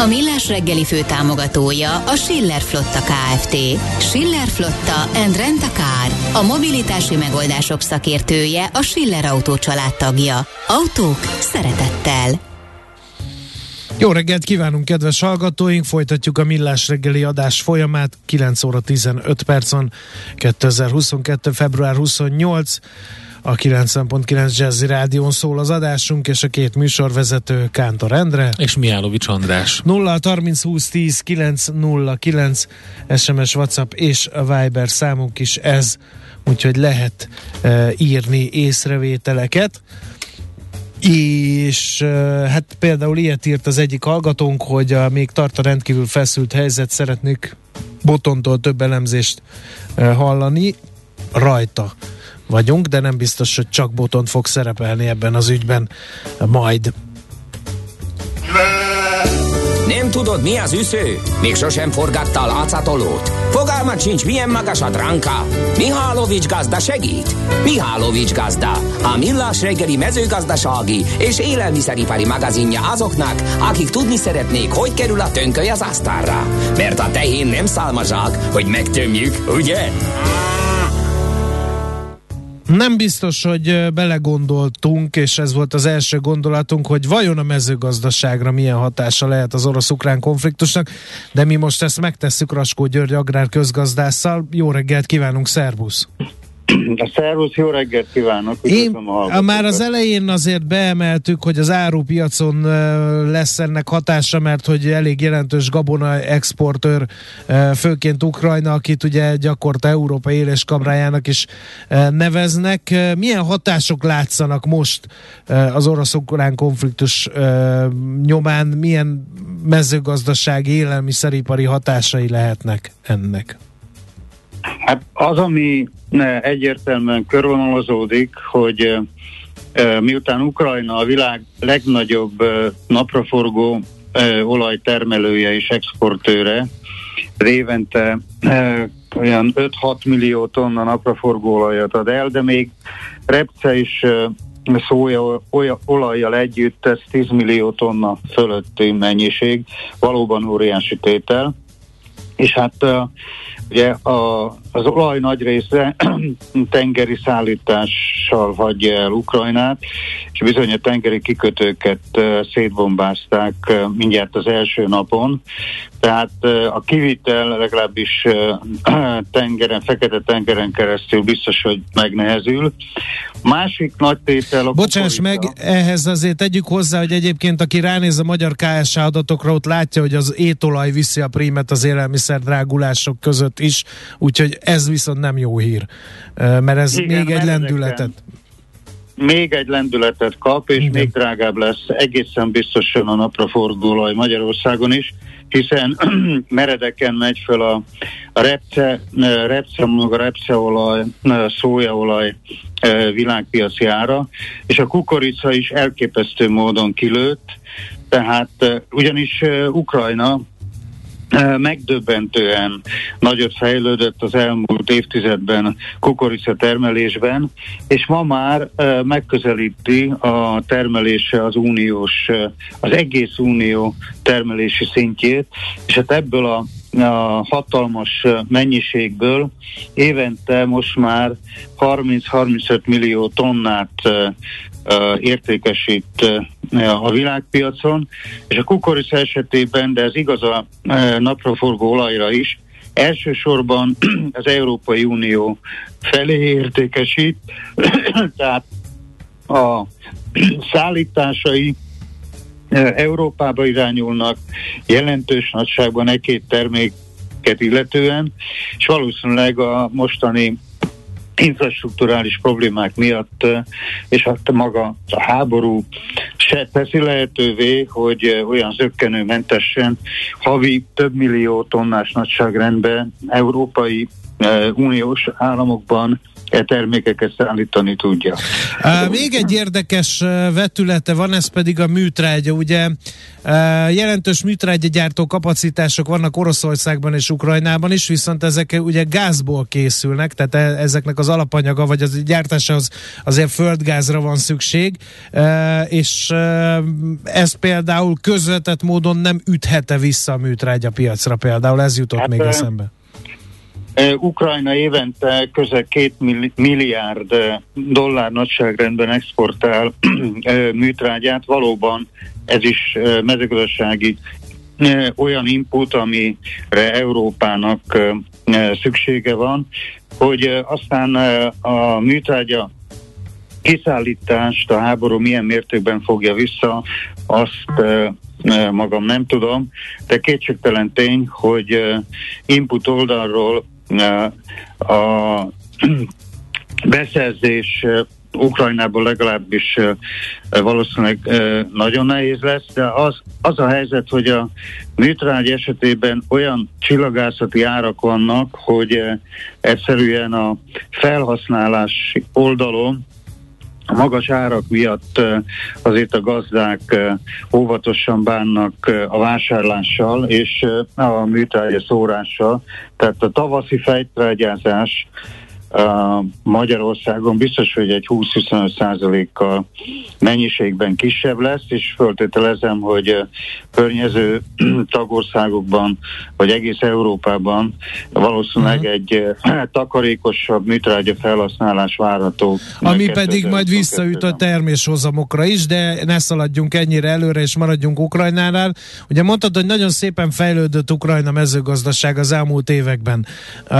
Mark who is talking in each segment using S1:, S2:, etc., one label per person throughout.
S1: A Millás reggeli fő támogatója a Schiller Flotta KFT. Schiller Flotta and Rent a Car. A mobilitási megoldások szakértője a Schiller Autó tagja. Autók szeretettel.
S2: Jó reggelt kívánunk, kedves hallgatóink! Folytatjuk a Millás reggeli adás folyamát. 9 óra 15 percon 2022. február 28 a 90.9 Jazzy Rádión szól az adásunk, és a két műsorvezető Kántor Endre
S3: és Miálovics András.
S2: 0 30 20 10 909 SMS, WhatsApp és a Viber számunk is ez, úgyhogy lehet e, írni észrevételeket. És e, hát például ilyet írt az egyik hallgatónk, hogy a még tart a rendkívül feszült helyzet, szeretnék Botontól több elemzést e, hallani rajta vagyunk, de nem biztos, hogy csak Botont fog szerepelni ebben az ügyben majd.
S4: Nem tudod, mi az üsző? Még sosem forgatta a látszatolót? Fogalmat sincs, milyen magas a dránka? Mihálovics gazda segít? Mihálovics gazda, a millás reggeli mezőgazdasági és élelmiszeripari magazinja azoknak, akik tudni szeretnék, hogy kerül a tönköly az asztalra. Mert a tehén nem szálmazsák, hogy megtömjük, ugye?
S2: Nem biztos, hogy belegondoltunk, és ez volt az első gondolatunk, hogy vajon a mezőgazdaságra milyen hatása lehet az orosz-ukrán konfliktusnak, de mi most ezt megtesszük Raskó György agrár közgazdásszal. Jó reggelt kívánunk, szervusz!
S5: A szervusz, jó reggelt kívánok!
S2: Én, a már az elején azért beemeltük, hogy az árupiacon lesz ennek hatása, mert hogy elég jelentős gabona exportőr, főként Ukrajna, akit ugye gyakorta Európa éléskamrájának is neveznek. Milyen hatások látszanak most az orosz-ukrán konfliktus nyomán? Milyen mezőgazdasági, élelmiszeripari hatásai lehetnek ennek?
S5: Hát az, ami egyértelműen körvonalazódik, hogy miután Ukrajna a világ legnagyobb napraforgó olajtermelője és exportőre, évente olyan 5-6 millió tonna napraforgóolajat ad el, de még repce is szója olajjal együtt ez 10 millió tonna fölötti mennyiség, valóban óriási tétel. És hát Ugye a, az olaj nagy része tengeri szállítással hagyja el Ukrajnát, és bizony a tengeri kikötőket szétbombázták mindjárt az első napon. Tehát a kivitel legalábbis tengeren, fekete tengeren keresztül biztos, hogy megnehezül. Másik nagy tétel... A
S2: Bocsáss meg, ehhez azért tegyük hozzá, hogy egyébként aki ránéz a magyar KSH adatokra, ott látja, hogy az étolaj viszi a prímet az élelmiszer drágulások között is, úgyhogy ez viszont nem jó hír, mert ez Igen, még egy lendületet
S5: még egy lendületet kap, és Igen. még drágább lesz egészen biztosan a napra fordulóaj Magyarországon is, hiszen meredeken megy föl a, a repce, repce, maga repceolaj, szójaolaj világpiaci ára, és a kukorica is elképesztő módon kilőtt, tehát ugyanis Ukrajna megdöbbentően nagyot fejlődött az elmúlt évtizedben kukorica termelésben, és ma már megközelíti a termelése az uniós, az egész unió termelési szintjét, és hát ebből a a hatalmas mennyiségből évente most már 30-35 millió tonnát értékesít a világpiacon, és a kukorica esetében, de ez igaz a napraforgó olajra is, elsősorban az Európai Unió felé értékesít, tehát a szállításai Európába irányulnak jelentős nagyságban egy-két terméket illetően, és valószínűleg a mostani infrastruktúrális problémák miatt, és hát maga a háború se teszi lehetővé, hogy olyan zöggenőmentesen havi több millió tonnás nagyságrendben európai uniós államokban e termékeket szállítani tudja.
S2: Még egy érdekes vetülete van, ez pedig a műtrágya. Ugye jelentős gyártó kapacitások vannak Oroszországban és Ukrajnában is, viszont ezek ugye gázból készülnek, tehát e, ezeknek az alapanyaga, vagy az gyártásához azért földgázra van szükség, és ez például közvetett módon nem üthete vissza a műtrágya piacra például, ez jutott hát, még eszembe.
S5: Ukrajna évente közel két milliárd dollár nagyságrendben exportál műtrágyát. Valóban ez is mezőgazdasági olyan input, amire Európának szüksége van, hogy aztán a műtrágya kiszállítást a háború milyen mértékben fogja vissza, azt magam nem tudom, de kétségtelen tény, hogy input oldalról a beszerzés Ukrajnából legalábbis valószínűleg nagyon nehéz lesz, de az, az a helyzet, hogy a műtrágy esetében olyan csillagászati árak vannak, hogy egyszerűen a felhasználási oldalon a magas árak miatt azért a gazdák óvatosan bánnak a vásárlással és a műtrágya szórással. Tehát a tavaszi fejtrágyázás Magyarországon biztos, hogy egy 20-25 százalékkal mennyiségben kisebb lesz, és föltételezem, hogy környező tagországokban, vagy egész Európában valószínűleg uh-huh. egy takarékosabb műtrágya felhasználás várható.
S2: Ami pedig majd visszaüt a terméshozamokra is, de ne szaladjunk ennyire előre, és maradjunk Ukrajnánál. Ugye mondtad, hogy nagyon szépen fejlődött Ukrajna mezőgazdaság az elmúlt években. Uh,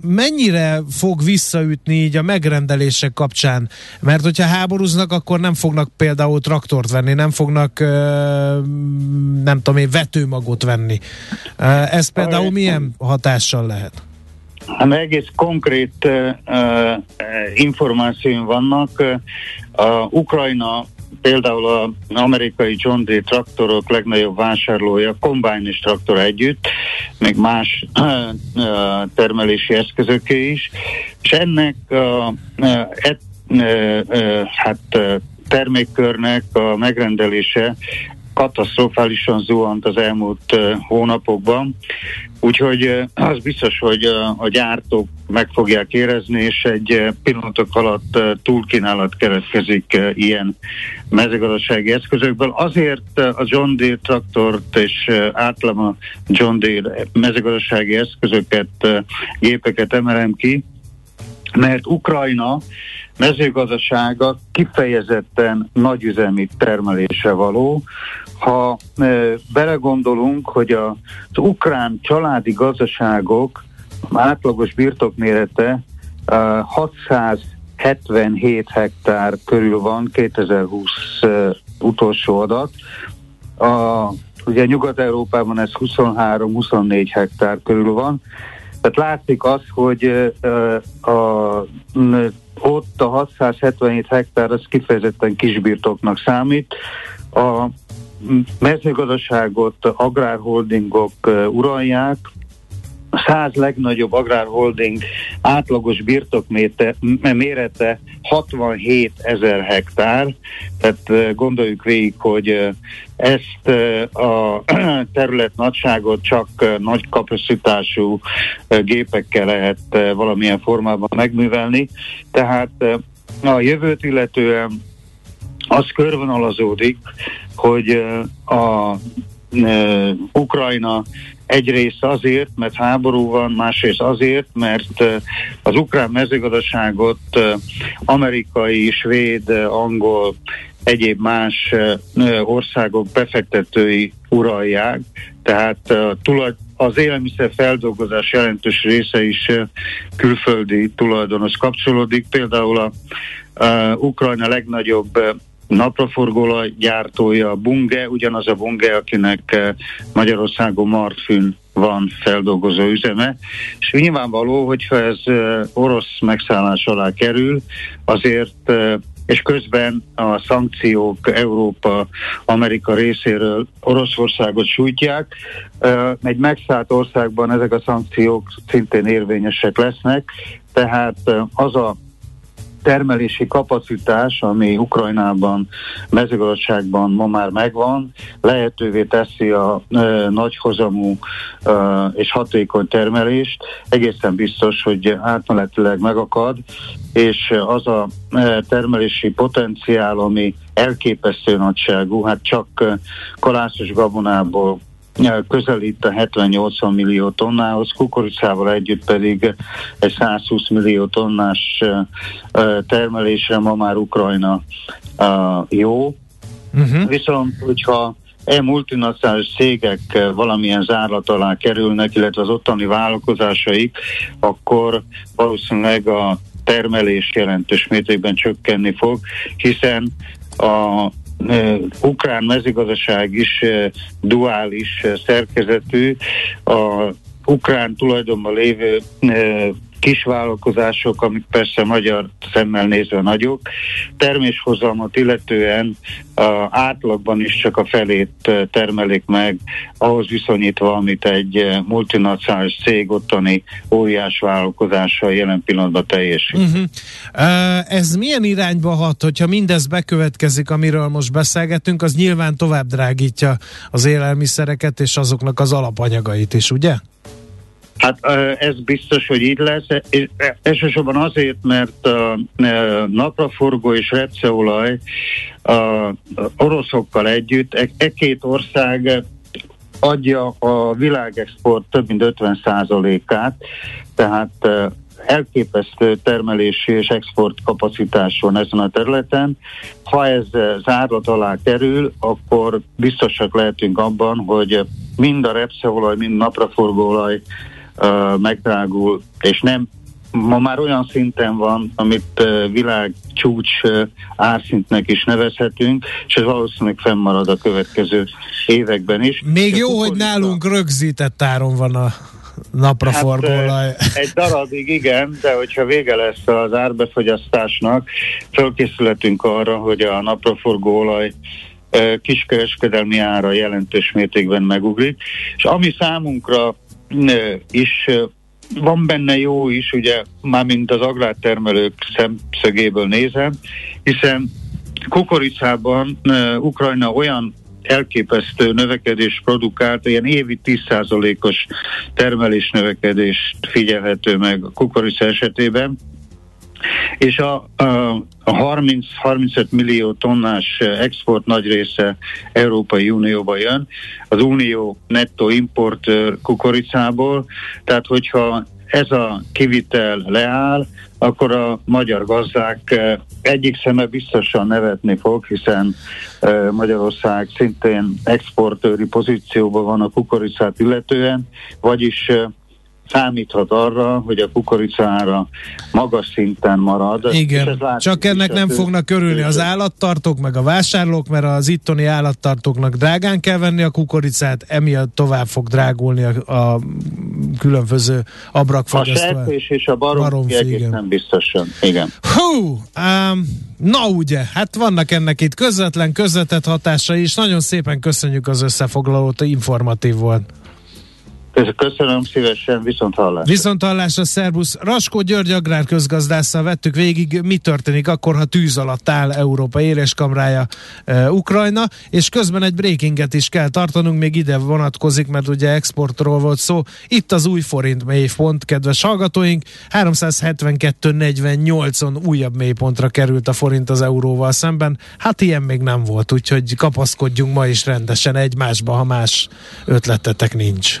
S2: mennyire fog visszaütni így a megrendelések kapcsán? Mert hogyha háborúznak, akkor nem fognak például traktort venni, nem fognak nem tudom én, vetőmagot venni. Ez például milyen hatással lehet?
S5: Hát egész konkrét uh, információim vannak. Uh, Ukrajna például az amerikai John Deere traktorok legnagyobb vásárlója, kombájnis traktor együtt, még más termelési eszközöké is, és ennek a, et, hát termékkörnek a megrendelése katasztrofálisan zuhant az elmúlt hónapokban, úgyhogy az biztos, hogy a gyártók meg fogják érezni, és egy pillanatok alatt túlkínálat keletkezik ilyen mezőgazdasági eszközökből. Azért a John Deere traktort és általában a John Deere mezőgazdasági eszközöket, gépeket emelem ki, mert Ukrajna mezőgazdasága kifejezetten nagyüzemi termelésre való. Ha belegondolunk, hogy az ukrán családi gazdaságok átlagos birtokmérete e, 677 hektár körül van, 2020 e, utolsó adat. A, ugye Nyugat-Európában ez 23-24 hektár körül van, tehát látszik az, hogy a, a, ott a 677 hektár az kifejezetten kisbirtoknak számít. A mezőgazdaságot agrárholdingok uralják, a száz legnagyobb agrárholding átlagos birtok mérete 67 ezer hektár, tehát gondoljuk végig, hogy ezt a terület nagyságot csak nagy kapacitású gépekkel lehet valamilyen formában megművelni, tehát a jövőt illetően az körvonalazódik, hogy a Ukrajna Egyrészt azért, mert háború van, másrészt azért, mert az ukrán mezőgazdaságot amerikai, svéd, angol, egyéb más országok befektetői uralják, tehát az élelmiszer feldolgozás jelentős része is külföldi tulajdonos kapcsolódik. Például a, a Ukrajna legnagyobb napraforgóla gyártója a Bunge, ugyanaz a Bunge, akinek eh, Magyarországon Martfűn van feldolgozó üzeme, és nyilvánvaló, hogyha ez eh, orosz megszállás alá kerül, azért eh, és közben a szankciók Európa, Amerika részéről Oroszországot sújtják. Egy megszállt országban ezek a szankciók szintén érvényesek lesznek, tehát az a termelési kapacitás, ami Ukrajnában, mezőgazdaságban ma már megvan, lehetővé teszi a e, nagyhozamú e, és hatékony termelést. Egészen biztos, hogy átmenetileg megakad, és az a termelési potenciál, ami elképesztő nagyságú, hát csak kalászos gabonából közelít a 70-80 millió tonnához, kukoricával együtt pedig egy 120 millió tonnás termelésre ma már Ukrajna jó. Uh-huh. Viszont, hogyha e multinacionális cégek valamilyen zárlat alá kerülnek, illetve az ottani vállalkozásaik, akkor valószínűleg a termelés jelentős mértékben csökkenni fog, hiszen a ukrán mezőgazdaság is duális szerkezetű, a ukrán tulajdonban lévő kisvállalkozások, amik persze magyar szemmel nézve nagyok, terméshozamot illetően a átlagban is csak a felét termelik meg, ahhoz viszonyítva, amit egy multinacionális cég ottani óriás vállalkozása jelen pillanatban teljesít. Uh-huh.
S2: Uh, ez milyen irányba hat, hogyha mindez bekövetkezik, amiről most beszélgetünk, az nyilván tovább drágítja az élelmiszereket és azoknak az alapanyagait is, ugye?
S5: Hát ez biztos, hogy így lesz. És elsősorban azért, mert a napraforgó és repceolaj a oroszokkal együtt e, e két ország adja a világexport több mint 50%-át, tehát elképesztő termelési és export kapacitás van ezen a területen. Ha ez zárlat alá kerül, akkor biztosak lehetünk abban, hogy mind a repceolaj, mind napraforgóolaj uh, megdrágul, és nem ma már olyan szinten van, amit uh, világ csúcs uh, árszintnek is nevezhetünk, és ez valószínűleg fennmarad a következő években is.
S2: Még jó, hogy nálunk rögzített áron van a napra hát.
S5: Egy darabig igen, de hogyha vége lesz az árbefogyasztásnak, fölkészületünk arra, hogy a napraforgóolaj kiskereskedelmi ára jelentős mértékben megugrik, és ami számunkra is van benne jó is, ugye már mint az agrártermelők szemszögéből nézem, hiszen kukoricában Ukrajna olyan elképesztő növekedés produkált, ilyen évi 10%-os termelés növekedést figyelhető meg a kukorica esetében, és a, a, a 30-35 millió tonnás export nagy része Európai Unióba jön, az Unió nettó importőr kukoricából, tehát hogyha ez a kivitel leáll, akkor a magyar gazdák egyik szeme biztosan nevetni fog, hiszen Magyarország szintén exportőri pozícióban van a kukoricát illetően, vagyis számíthat arra, hogy a kukoricára magas szinten marad.
S2: Igen, csak ennek nem fognak körülni az állattartók, meg a vásárlók, mert az ittoni állattartóknak drágán kell venni a kukoricát, emiatt tovább fog drágulni a, a különböző abrakfogyasztó.
S5: A sertés és a baromfi nem biztosan, igen.
S2: Hú, um, na ugye, hát vannak ennek itt közvetlen, közvetett hatásai is. Nagyon szépen köszönjük az összefoglalót, informatív volt.
S5: Köszönöm szívesen, viszont hallásra.
S2: Viszont hallásra, szervusz. Raskó György agrárközgazdásszal vettük végig, mi történik akkor, ha tűz alatt áll Európa éléskamrája e, Ukrajna, és közben egy breakinget is kell tartanunk, még ide vonatkozik, mert ugye exportról volt szó. Itt az új forint mélypont, kedves hallgatóink, 372-48-on újabb mélypontra került a forint az euróval szemben. Hát ilyen még nem volt, úgyhogy kapaszkodjunk ma is rendesen egymásba, ha más ötletetek nincs.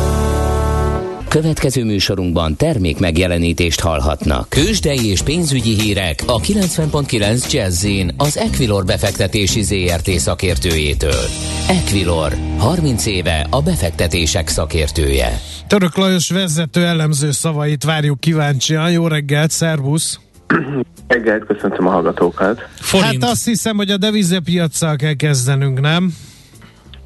S4: Következő műsorunkban termék megjelenítést hallhatnak. Kősdei és pénzügyi hírek a 90.9 jazz az Equilor befektetési ZRT szakértőjétől. Equilor, 30 éve a befektetések szakértője.
S2: Török Lajos vezető elemző szavait várjuk kíváncsian. Jó reggelt, szervusz!
S3: Reggelt köszöntöm a hallgatókat.
S2: Forint. Hát azt hiszem, hogy a devizepiacsal kell kezdenünk, nem?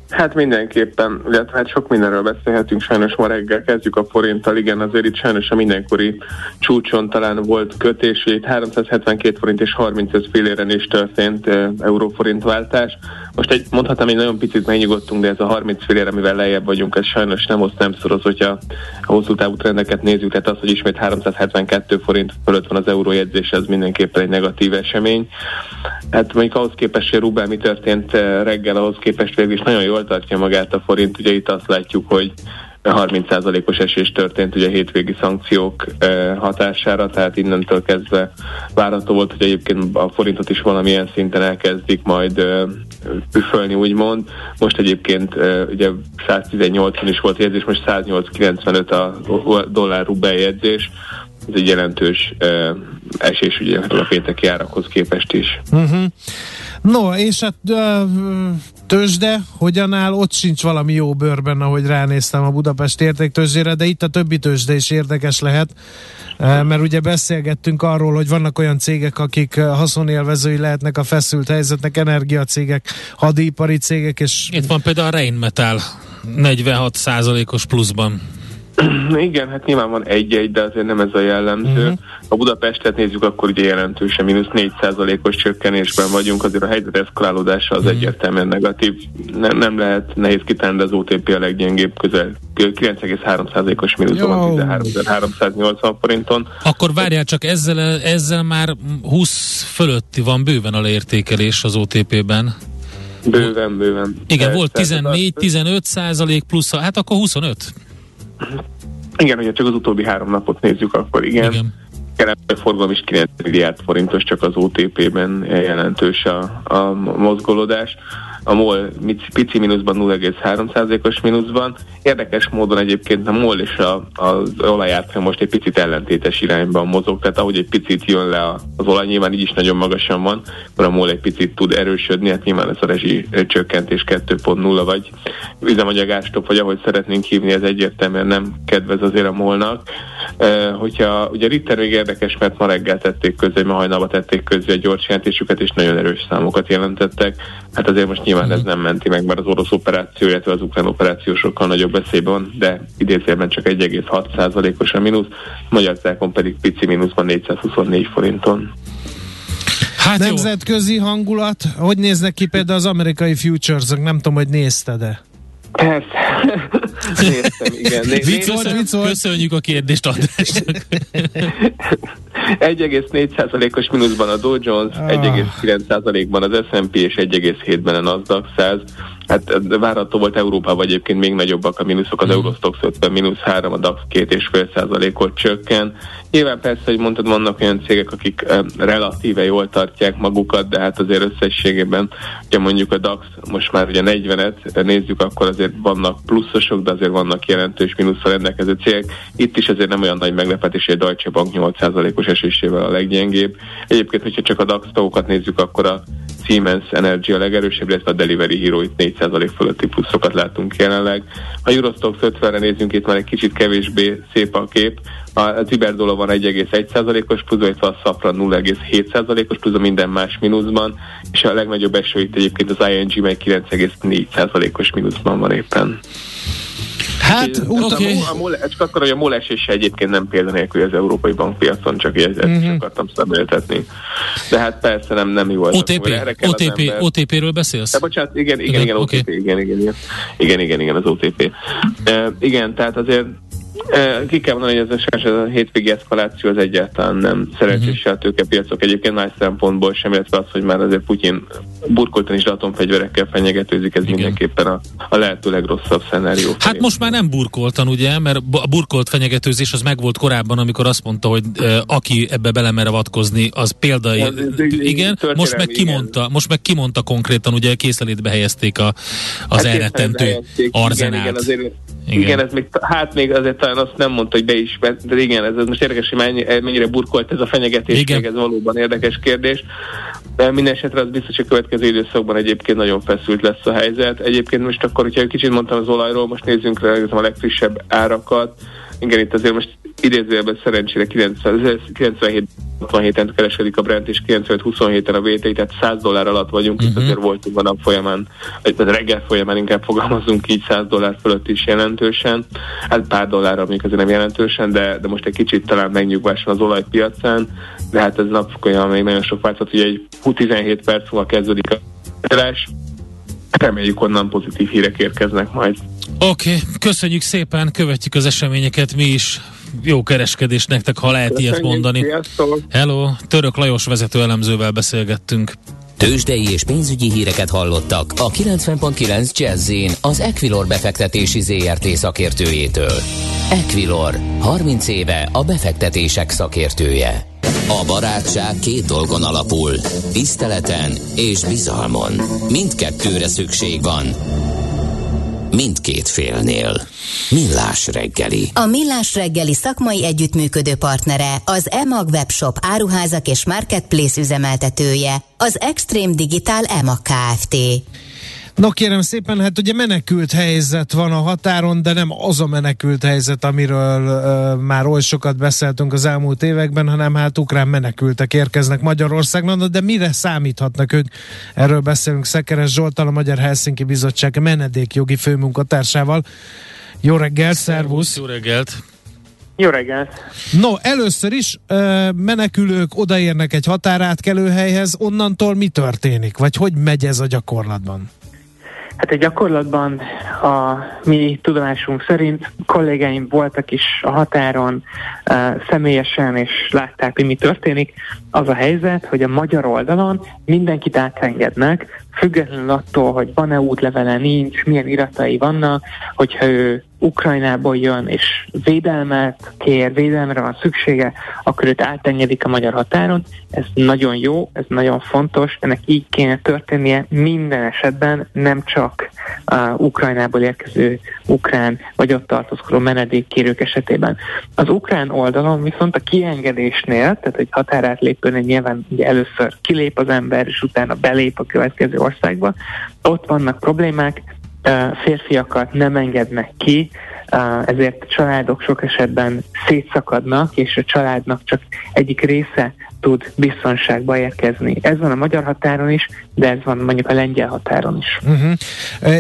S3: Hát mindenképpen, illetve hát sok mindenről beszélhetünk, sajnos ma reggel kezdjük a forinttal, igen, azért itt sajnos a mindenkori csúcson talán volt kötés, itt 372 forint és 35 filléren is történt e, euróforint váltás. Most egy, mondhatom, hogy nagyon picit megnyugodtunk, de ez a 30 fillér, amivel lejjebb vagyunk, ez sajnos nem oszt nem szoroz, hogyha a hosszú távú trendeket nézzük, tehát az, hogy ismét 372 forint fölött van az eurójegyzés, ez mindenképpen egy negatív esemény. Hát mondjuk ahhoz képest, hogy Rubel mi történt reggel, ahhoz képest végül is nagyon jól tartja magát a forint. Ugye itt azt látjuk, hogy 30%-os esés történt ugye a hétvégi szankciók hatására, tehát innentől kezdve várható volt, hogy egyébként a forintot is valamilyen szinten elkezdik majd üfölni, úgymond. Most egyébként ugye 118 is volt jegyzés, most 108,95 a dollár rubel jegyzés, ez egy jelentős uh, esés ugye a pénteki árakhoz képest is.
S2: Uh-huh. No, és a uh, tőzsde hogyan áll? Ott sincs valami jó bőrben, ahogy ránéztem a Budapest értéktőzsdére, de itt a többi tőzsde is érdekes lehet, uh, mert ugye beszélgettünk arról, hogy vannak olyan cégek, akik haszonélvezői lehetnek a feszült helyzetnek, energiacégek, hadipari cégek, és...
S6: Itt van például a Rheinmetall 46 os pluszban.
S3: Igen, hát nyilván van egy-egy, de azért nem ez a jellemző. Uh-huh. Ha Budapestet nézzük, akkor ugye jelentősen mínusz 4%-os csökkenésben vagyunk, azért a helyzet eszkalálódása az uh-huh. egyértelműen negatív. Nem, nem lehet nehéz kitálni, de az OTP a leggyengébb közel 9,3%-os mínusz van 13.380 forinton.
S6: Akkor várjál csak, ezzel, ezzel már 20 fölötti van bőven a leértékelés az OTP-ben.
S3: Bőven, bőven.
S6: Igen, volt 14-15 százalék plusz, hát akkor 25.
S3: Igen, hogyha csak az utóbbi három napot nézzük, akkor igen. igen. Kereskedelmi forgalom is 9 milliárd forintos, csak az OTP-ben jelentős a, a mozgolódás a MOL pici mínuszban 0,3%-os mínuszban. Érdekes módon egyébként a MOL és a, az olajárfolyam most egy picit ellentétes irányban mozog, tehát ahogy egy picit jön le az olaj, nyilván így is nagyon magasan van, akkor a MOL egy picit tud erősödni, hát nyilván ez a rezsi csökkentés 2.0 vagy üzemanyagárstop, vagy ahogy szeretnénk hívni, ez egyértelműen nem kedvez azért a molnak. E, hogyha ugye Ritter még érdekes, mert ma reggel tették közé, ma hajnalba tették közé a gyors jelentésüket, és nagyon erős számokat jelentettek. Hát azért most nyilván ez nem menti meg, mert az orosz operáció, illetve az ukrán operáció sokkal nagyobb veszélyben van, de idézőjelben csak 1,6%-os a mínusz, Magyar Telkom pedig pici mínuszban 424 forinton.
S2: Hát Nemzetközi jó. hangulat, hogy néznek ki például az amerikai futures nem tudom, hogy nézted-e?
S3: Persze. Néztem, igen. Né-
S6: vicc vicc. Köszönjük a kérdést, Andrásnak.
S3: 1,4%-os mínuszban a Dow Jones, ah. 1,9%-ban az S&P és 1,7-ben a Nasdaq 100. Hát várható volt Európában egyébként még nagyobbak a mínuszok, az mm. Eurostox 50 mínusz 3, a DAX 2,5%-ot csökken. Nyilván persze, hogy mondtad, vannak olyan cégek, akik eh, relatíve jól tartják magukat, de hát azért összességében, ugye mondjuk a DAX most már ugye 40-et nézzük, akkor azért vannak pluszosok, de azért vannak jelentős mínuszra rendelkező cégek. Itt is azért nem olyan nagy meglepetés, hogy a Deutsche Bank 8%-os esésével a leggyengébb. Egyébként, hogyha csak a DAX tagokat nézzük, akkor a Siemens Energy a legerősebb, illetve a Delivery Hero itt 4% fölötti pluszokat látunk jelenleg. Ha Eurostox 50-re nézzünk, itt már egy kicsit kevésbé szép a kép. A Iberdrola van 1,1%-os plusz, illetve a Safra 0,7%-os plusz, a minden más mínuszban, és a legnagyobb eső itt egyébként az ING meg 9,4%-os mínuszban van éppen.
S2: Hát,
S3: okay. a, a, mole, csak akkor, hogy a MOL esése egyébként nem példanélkül az európai bankpiacon, csak ezt uh-huh. is akartam szemléltetni. De hát persze nem, nem jó
S6: az. OTP, OTP, OTP-ről beszélsz?
S3: De bocsánat, igen, igen, igen, igen okay. OTP, igen, igen, igen, igen, igen, igen, az OTP. Uh, igen, tehát azért ki kell mondani, hogy ez a, ez a hétvégi eszkaláció az egyáltalán nem szerencsés uh-huh. a tőkepiacok egyébként más szempontból sem, illetve az, hogy már azért Putyin burkoltan is atomfegyverekkel fenyegetőzik, ez Igen. mindenképpen a, a lehető legrosszabb szenárió.
S6: Hát felé. most már nem burkoltan, ugye, mert a burkolt fenyegetőzés az megvolt korábban, amikor azt mondta, hogy e, aki ebbe belemer avatkozni, az példai. Ez, ez, ez, igen, most meg kimondta, igen. most meg kimondta konkrétan, ugye készelétbe helyezték a, az hát elrettentő arzenált. Igen, igen, azért
S3: igen. igen, ez még, hát még azért talán azt nem mondta, hogy be is, de igen, ez, ez most érdekes, hogy mennyi, mennyire burkolt ez a fenyegetés, igen. ez valóban érdekes kérdés. De minden esetre az biztos, hogy a következő időszakban egyébként nagyon feszült lesz a helyzet. Egyébként most akkor, hogyha kicsit mondtam az olajról, most nézzünk rá a legfrissebb árakat. Igen, itt azért most idézőjelben szerencsére 97 67-en kereskedik a Brent, és 95-27-en a VT, tehát 100 dollár alatt vagyunk, uh-huh. itt mhm. azért voltunk a nap folyamán, vagy reggel folyamán inkább fogalmazunk így 100 dollár fölött is jelentősen, hát pár dollárra még azért nem jelentősen, de, de most egy kicsit talán megnyugvás van az olajpiacán, de hát ez nap folyamán még nagyon sok változat, hogy egy 17 perc múlva kezdődik a reméljük onnan pozitív hírek érkeznek majd.
S6: Oké, okay, köszönjük szépen, követjük az eseményeket mi is. Jó kereskedés nektek, ha lehet köszönjük, ilyet mondani. Sziasztok. Hello, Török Lajos vezető elemzővel beszélgettünk.
S1: Tőzsdei és pénzügyi híreket hallottak a 90.9 jazz az Equilor befektetési ZRT szakértőjétől. Equilor, 30 éve a befektetések szakértője. A barátság két dolgon alapul, tiszteleten és bizalmon. Mindkettőre szükség van mindkét félnél. Millás reggeli. A Millás reggeli szakmai együttműködő partnere, az EMAG webshop áruházak és marketplace üzemeltetője, az Extreme Digital EMAG Kft.
S2: No kérem szépen, hát ugye menekült helyzet van a határon, de nem az a menekült helyzet, amiről uh, már oly sokat beszéltünk az elmúlt években, hanem hát ukrán menekültek érkeznek Magyarországon, de mire számíthatnak ők? Erről beszélünk Szekeres Zsoltal, a Magyar Helsinki Bizottság menedékjogi főmunkatársával. Jó reggelt, szervusz!
S6: Jó reggelt!
S3: Jó reggelt!
S2: No, először is uh, menekülők odaérnek egy határátkelőhelyhez, onnantól mi történik? Vagy hogy megy ez a gyakorlatban?
S7: Hát egy gyakorlatban a mi tudomásunk szerint kollégáim voltak is a határon személyesen, és látták, hogy mi történik. Az a helyzet, hogy a magyar oldalon mindenkit átengednek, függetlenül attól, hogy van-e útlevele, nincs, milyen iratai vannak, hogyha ő Ukrajnából jön és védelmet kér, védelmre van szüksége, akkor őt átengedik a magyar határon. Ez nagyon jó, ez nagyon fontos, ennek így kéne történnie minden esetben, nem csak uh, Ukrajnából érkező ukrán vagy ott tartózkodó menedékkérők esetében. Az ukrán oldalon viszont a kiengedésnél, tehát egy határátlépőnél nyilván ugye először kilép az ember, és utána belép a következő országba, ott vannak problémák, férfiakat nem engednek ki, ezért családok sok esetben szétszakadnak, és a családnak csak egyik része tud biztonságba érkezni. Ez van a magyar határon is, de ez van mondjuk a lengyel határon is.
S2: Uh-huh.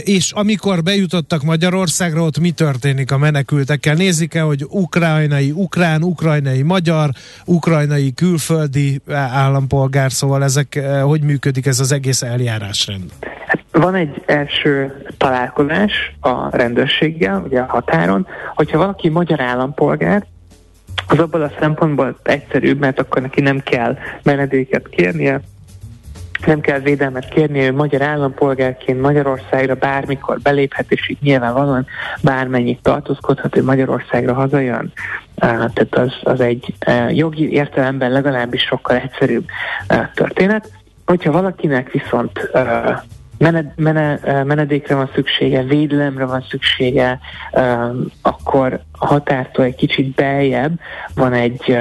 S2: És amikor bejutottak Magyarországra, ott mi történik a menekültekkel? Nézik-e, hogy ukrajnai, ukrán, ukrajnai, magyar, ukrajnai, külföldi állampolgár, szóval ezek, hogy működik ez az egész eljárásrend?
S7: Van egy első találkozás a rendőrséggel, ugye a határon, hogyha valaki magyar állampolgár, az abban a szempontból egyszerűbb, mert akkor neki nem kell menedéket kérnie, nem kell védelmet kérni, ő magyar állampolgárként Magyarországra bármikor beléphet, és így nyilvánvalóan bármennyit tartózkodhat, hogy Magyarországra hazajön. Tehát az, az egy jogi értelemben legalábbis sokkal egyszerűbb történet. Hogyha valakinek viszont mened, mene, menedékre van szüksége, védelemre van szüksége, akkor a határtól egy kicsit beljebb van egy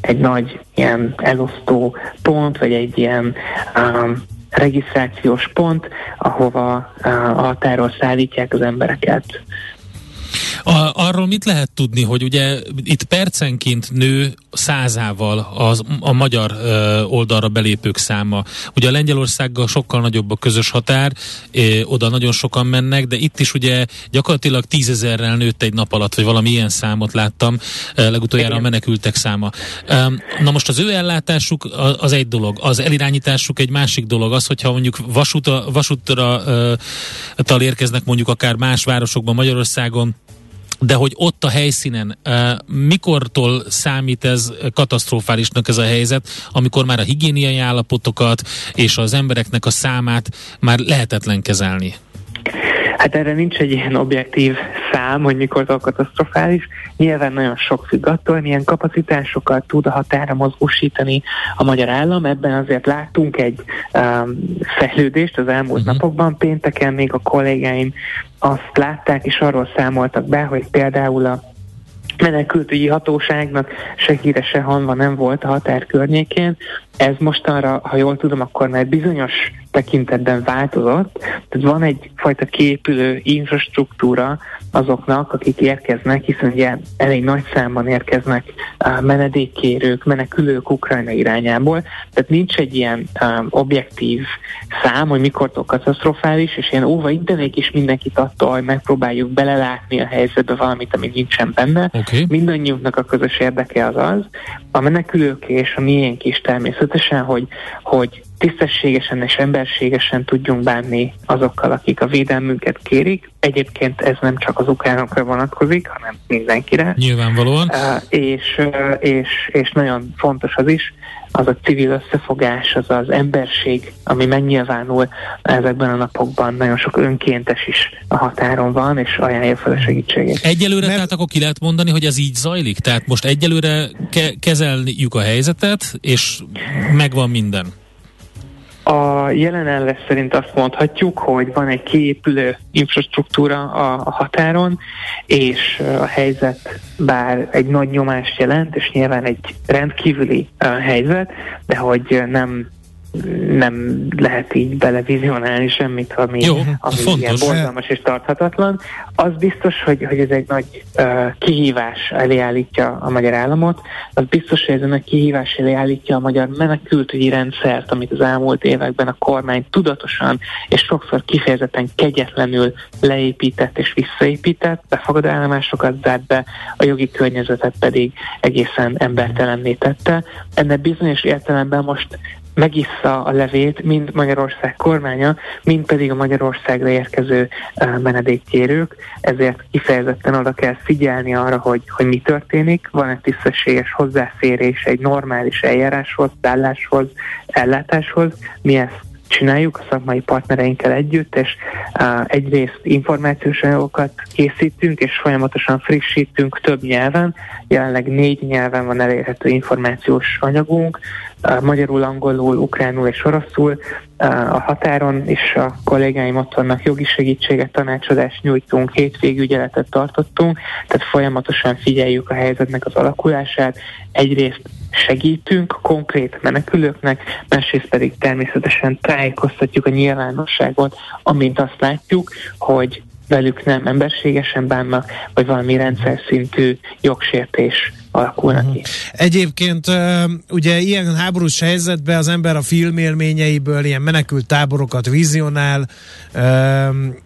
S7: egy nagy ilyen elosztó pont, vagy egy ilyen um, regisztrációs pont, ahova uh, a határól szállítják az embereket.
S6: A, arról mit lehet tudni, hogy ugye itt percenként nő százával az, a magyar ö, oldalra belépők száma. Ugye a Lengyelországgal sokkal nagyobb a közös határ, ö, oda nagyon sokan mennek, de itt is ugye gyakorlatilag tízezerrel nőtt egy nap alatt, vagy valami ilyen számot láttam ö, legutoljára a menekültek száma. Ö, na most az ő ellátásuk az egy dolog, az elirányításuk egy másik dolog, az, hogyha mondjuk vasútra, vasútra ö, érkeznek mondjuk akár más városokban Magyarországon, de hogy ott a helyszínen mikortól számít ez katasztrofálisnak ez a helyzet, amikor már a higiéniai állapotokat és az embereknek a számát már lehetetlen kezelni?
S7: Hát erre nincs egy ilyen objektív szám, hogy mikor a katasztrofális. Nyilván nagyon sok függ attól, milyen kapacitásokat tud a határa mozgósítani a magyar állam. Ebben azért láttunk egy um, fejlődést az elmúlt uh-huh. napokban. Pénteken még a kollégáim azt látták és arról számoltak be, hogy például a menekültügyi hatóságnak se híre, se hanva nem volt a határ környékén, ez mostanra, ha jól tudom, akkor már bizonyos tekintetben változott. Tehát van egyfajta képülő infrastruktúra azoknak, akik érkeznek, hiszen ugye elég nagy számban érkeznek uh, menedékkérők, menekülők Ukrajna irányából, tehát nincs egy ilyen um, objektív szám, hogy mikortól katasztrofális, és én óva intenék is mindenkit attól, hogy megpróbáljuk belelátni a helyzetbe valamit, ami nincsen benne. Okay. Mindannyiunknak a közös érdeke az az, a menekülők és a miénk is természetesen, hogy, hogy tisztességesen és emberségesen tudjunk bánni azokkal, akik a védelmünket kérik. Egyébként ez nem csak az ukránokra vonatkozik, hanem mindenkire.
S6: Nyilvánvalóan.
S7: És, és, és nagyon fontos az is, az a civil összefogás, az az emberség, ami megnyilvánul ezekben a napokban. Nagyon sok önkéntes is a határon van, és ajánlja fel a segítségét.
S6: Egyelőre Mert... tehát akkor ki lehet mondani, hogy ez így zajlik? Tehát most egyelőre ke- kezeljük a helyzetet, és megvan minden.
S7: A jelen ellen szerint azt mondhatjuk, hogy van egy kiépülő infrastruktúra a, határon, és a helyzet bár egy nagy nyomást jelent, és nyilván egy rendkívüli helyzet, de hogy nem nem lehet így belevizionálni semmit, ami,
S6: Jó,
S7: ami
S6: fontos.
S7: ilyen borzalmas és tarthatatlan. Az biztos, hogy, hogy ez egy nagy uh, kihívás elé állítja a magyar államot, az biztos, hogy ez egy nagy kihívás elé állítja a magyar menekültügyi rendszert, amit az elmúlt években a kormány tudatosan és sokszor kifejezetten kegyetlenül leépített és visszaépített, befogadó állomásokat zárt be, a jogi környezetet pedig egészen embertelenné tette. Ennek bizonyos értelemben most megissza a levét mind Magyarország kormánya, mind pedig a Magyarországra érkező menedékkérők, ezért kifejezetten oda kell figyelni arra, hogy, hogy mi történik, van egy tisztességes hozzáférés egy normális eljáráshoz, szálláshoz, ellátáshoz, mi ezt csináljuk a szakmai partnereinkkel együtt, és uh, egyrészt információs anyagokat készítünk, és folyamatosan frissítünk több nyelven. Jelenleg négy nyelven van elérhető információs anyagunk, magyarul, angolul, ukránul és oroszul. A határon és a kollégáim ott vannak jogi segítséget, tanácsadást nyújtunk, hétvégügyeletet tartottunk, tehát folyamatosan figyeljük a helyzetnek az alakulását. Egyrészt segítünk konkrét menekülőknek, másrészt pedig természetesen tájékoztatjuk a nyilvánosságot, amint azt látjuk, hogy velük nem emberségesen bánnak, vagy valami rendszer szintű jogsértés uh-huh.
S2: Egyébként ugye ilyen háborús helyzetben az ember a filmélményeiből ilyen menekült táborokat vizionál,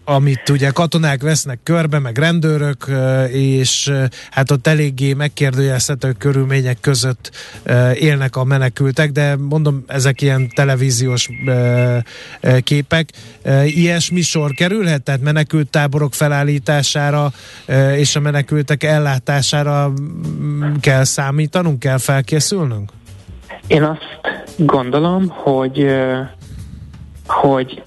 S2: amit ugye katonák vesznek körbe, meg rendőrök, és hát ott eléggé megkérdőjelezhető körülmények között élnek a menekültek, de mondom, ezek ilyen televíziós képek. Ilyesmi sor kerülhet, tehát menekült táborok felállítására és a menekültek ellátására kell számítanunk, kell felkészülnünk?
S7: Én azt gondolom, hogy, hogy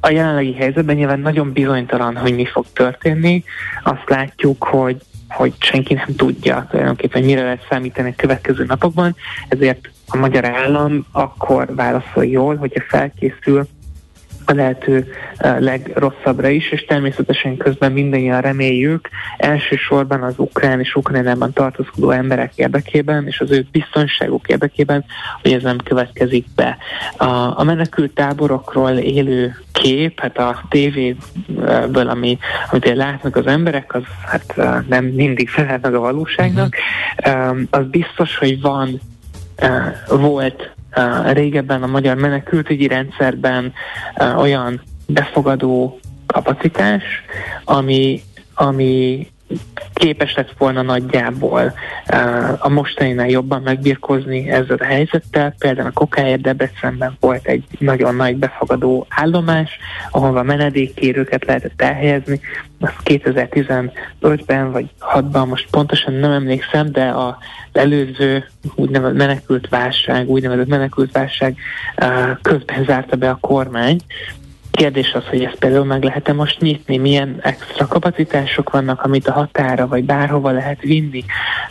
S7: a jelenlegi helyzetben nyilván nagyon bizonytalan, hogy mi fog történni. Azt látjuk, hogy hogy senki nem tudja tulajdonképpen mire lehet számítani a következő napokban, ezért a magyar állam akkor válaszol jól, hogyha felkészül a lehető legrosszabbra is, és természetesen közben mindannyian reméljük, elsősorban az ukrán és Ukrajnában tartózkodó emberek érdekében, és az ő biztonságuk érdekében, hogy ez nem következik be. A, a menekült táborokról élő kép, hát a tévéből, ami, amit látnak az emberek, az hát nem mindig felel meg a valóságnak. Uh-huh. Az biztos, hogy van, volt régebben a magyar menekültügyi rendszerben olyan befogadó kapacitás, ami, ami képes lett volna nagyjából a mostaninál jobban megbirkózni ezzel a helyzettel. Például a Kokáért Debrecenben volt egy nagyon nagy befogadó állomás, ahova menedékkérőket lehetett elhelyezni. Azt 2015-ben vagy 6-ban, most pontosan nem emlékszem, de az előző úgynevezett menekült válság, úgynevezett menekült válság közben zárta be a kormány, Kérdés az, hogy ezt például meg lehet-e most nyitni, milyen extra kapacitások vannak, amit a határa vagy bárhova lehet vinni.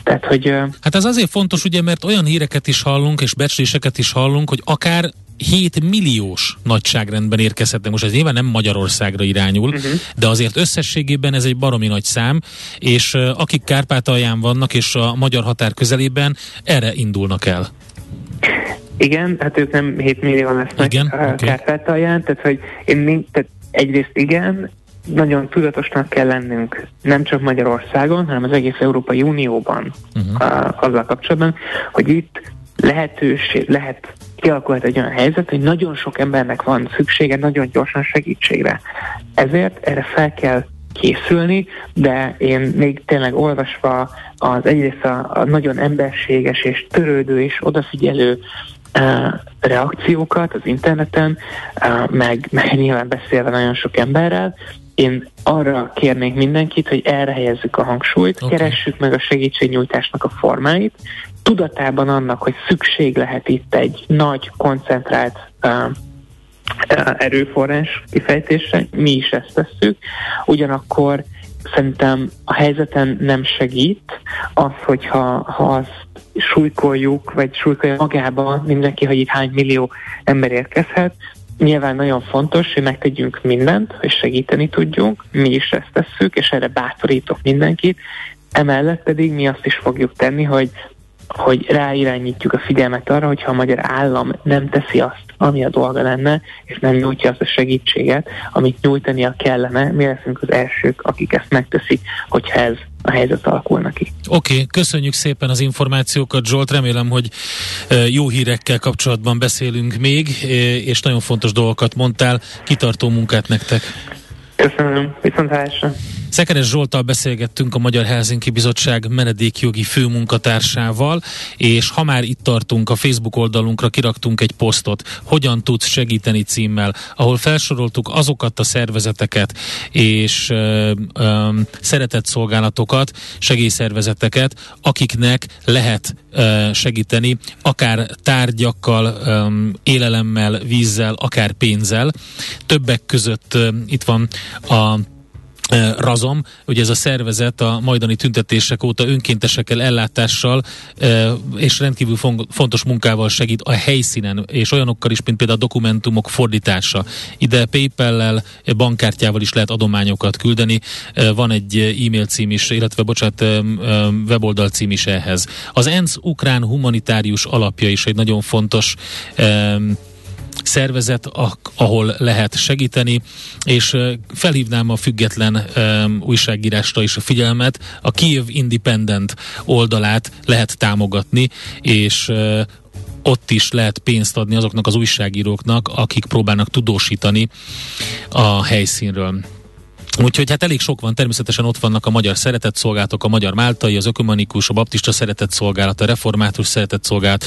S7: Tehát, hogy,
S6: hát ez azért fontos, ugye, mert olyan híreket is hallunk, és becsléseket is hallunk, hogy akár 7 milliós nagyságrendben érkezhetnek. Most ez nyilván nem Magyarországra irányul, uh-huh. de azért összességében ez egy baromi nagy szám, és akik Kárpátalján vannak, és a magyar határ közelében, erre indulnak el.
S7: Igen, hát ők nem 7 millió lesznek igen, okay. Kárpátalján, tehát hogy én tehát egyrészt igen, nagyon tudatosnak kell lennünk, nem csak Magyarországon, hanem az egész Európai Unióban uh-huh. azzal kapcsolatban, hogy itt lehetőség, lehet kialakulhat egy olyan helyzet, hogy nagyon sok embernek van szüksége nagyon gyorsan segítségre. Ezért erre fel kell készülni, de én még tényleg olvasva az egyrészt a, a nagyon emberséges és törődő és odafigyelő reakciókat az interneten, meg, meg nyilván beszélve nagyon sok emberrel, én arra kérnék mindenkit, hogy erre helyezzük a hangsúlyt, okay. keressük meg a segítségnyújtásnak a formáit, tudatában annak, hogy szükség lehet itt egy nagy, koncentrált uh, erőforrás kifejtésre, mi is ezt tesszük, ugyanakkor szerintem a helyzeten nem segít az, hogyha ha azt súlykoljuk, vagy súlykolja magába mindenki, hogy itt hány millió ember érkezhet, Nyilván nagyon fontos, hogy megtegyünk mindent, hogy segíteni tudjunk, mi is ezt tesszük, és erre bátorítok mindenkit. Emellett pedig mi azt is fogjuk tenni, hogy hogy ráirányítjuk a figyelmet arra, hogyha a magyar állam nem teszi azt, ami a dolga lenne, és nem nyújtja azt a segítséget, amit nyújtania kellene, mi leszünk az elsők, akik ezt megteszik, hogyha ez a helyzet alakulna ki.
S6: Oké, okay, köszönjük szépen az információkat, Zsolt. Remélem, hogy jó hírekkel kapcsolatban beszélünk még, és nagyon fontos dolgokat mondtál. Kitartó munkát nektek!
S7: Köszönöm, viszontlátásra!
S6: Szekeres Zsoltal beszélgettünk a Magyar Helsinki Bizottság menedékjogi főmunkatársával, és ha már itt tartunk, a Facebook oldalunkra kiraktunk egy posztot, hogyan tudsz segíteni címmel, ahol felsoroltuk azokat a szervezeteket és ö, ö, szeretett szolgálatokat, segélyszervezeteket, akiknek lehet segíteni, akár tárgyakkal, élelemmel, vízzel, akár pénzzel. Többek között itt van a Razom, ugye ez a szervezet a majdani tüntetések óta önkéntesekkel, ellátással és rendkívül fontos munkával segít a helyszínen, és olyanokkal is, mint például a dokumentumok fordítása. Ide PayPal-lel, bankkártyával is lehet adományokat küldeni. Van egy e-mail cím is, illetve bocsánat, weboldal cím is ehhez. Az ENSZ ukrán humanitárius alapja is egy nagyon fontos szervezet, ahol lehet segíteni, és felhívnám a független um, újságírásra is a figyelmet. A Kiev Independent oldalát lehet támogatni, és ott is lehet pénzt adni azoknak az újságíróknak, akik próbálnak tudósítani a helyszínről. Úgyhogy hát elég sok van, természetesen ott vannak a magyar szeretett szolgálatok, a magyar máltai, az ökumenikus, a baptista szeretett szolgálat, a református szeretett szolgálat,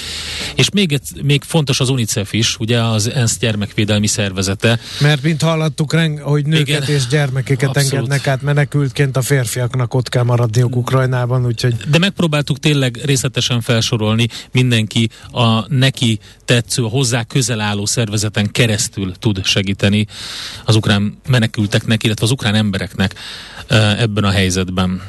S6: és még, még fontos az UNICEF is, ugye az ENSZ gyermekvédelmi szervezete.
S2: Mert mint hallottuk, hogy nőket Igen, és gyermekeket abszolút. engednek át menekültként, a férfiaknak ott kell maradniuk Ukrajnában, úgyhogy...
S6: De megpróbáltuk tényleg részletesen felsorolni, mindenki a neki tetsző, a hozzá közel álló szervezeten keresztül tud segíteni az ukrán menekülteknek, illetve az ukrán embereknek ebben a helyzetben.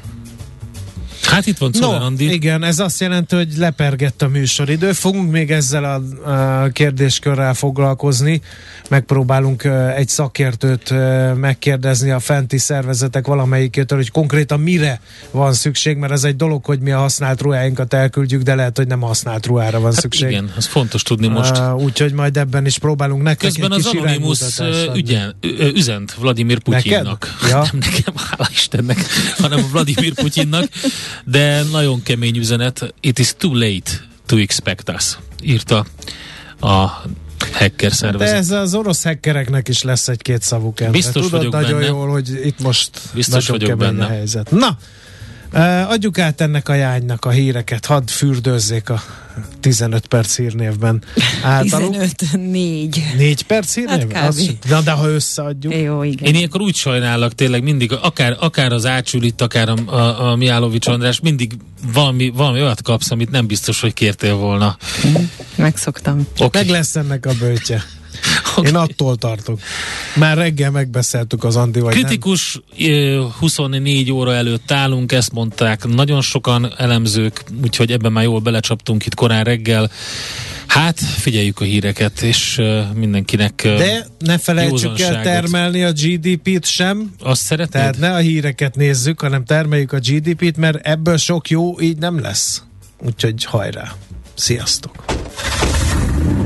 S6: Hát itt van Czoller no, Andi.
S2: Igen, ez azt jelenti, hogy lepergett a műsoridő. Fogunk még ezzel a, a kérdéskörrel foglalkozni. Megpróbálunk egy szakértőt megkérdezni a fenti szervezetek valamelyikétől, hogy konkrétan mire van szükség, mert ez egy dolog, hogy mi a használt ruháinkat elküldjük, de lehet, hogy nem használt ruhára van hát szükség.
S6: Igen, ez fontos tudni most.
S2: Uh, Úgyhogy majd ebben is próbálunk nektek
S6: Közben egy az kis Anonymous ügyen, üzent Vladimir Putyinnak. Ja? Nem nekem, hála Istennek, hanem Vladimir Putyinnak de nagyon kemény üzenet. It is too late to expect us, írta a hacker szervezet.
S2: De ez az orosz hackereknek is lesz egy-két szavuk.
S6: Biztos Tudod vagyok
S2: nagyon
S6: benne.
S2: jól, hogy itt most
S6: Biztos
S2: nagyon
S6: vagyok benne.
S2: a helyzet. Na, adjuk át ennek a jánynak a híreket, hadd fürdőzzék a 15 perc hírnévben
S8: általuk. 15, 4.
S2: 4 perc hírnév? Hát na, de ha összeadjuk.
S8: Jó, igen.
S6: Én ilyenkor úgy sajnálok tényleg mindig, akár, akár az Ácsülit, akár a, a, a Miálovics András, mindig valami, valami olyat kapsz, amit nem biztos, hogy kértél volna.
S8: Megszoktam.
S2: Okay. Meg lesz ennek a bőtje. Okay. Én attól tartok. Már reggel megbeszéltük az Andi, vagy
S6: Kritikus nem? 24 óra előtt állunk, ezt mondták nagyon sokan elemzők, úgyhogy ebben már jól belecsaptunk itt korán reggel. Hát, figyeljük a híreket, és mindenkinek
S2: De ne felejtsük el termelni a GDP-t sem.
S6: Azt szeretnéd?
S2: Tehát ne a híreket nézzük, hanem termeljük a GDP-t, mert ebből sok jó így nem lesz. Úgyhogy hajrá. Sziasztok!